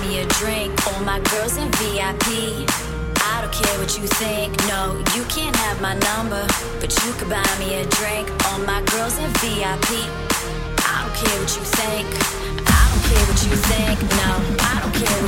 me a drink. All my girls in VIP. I don't care what you think. No, you can't have my number, but you could buy me a drink. All my girls in VIP. I don't care what you think. I don't care what you think. No, I don't care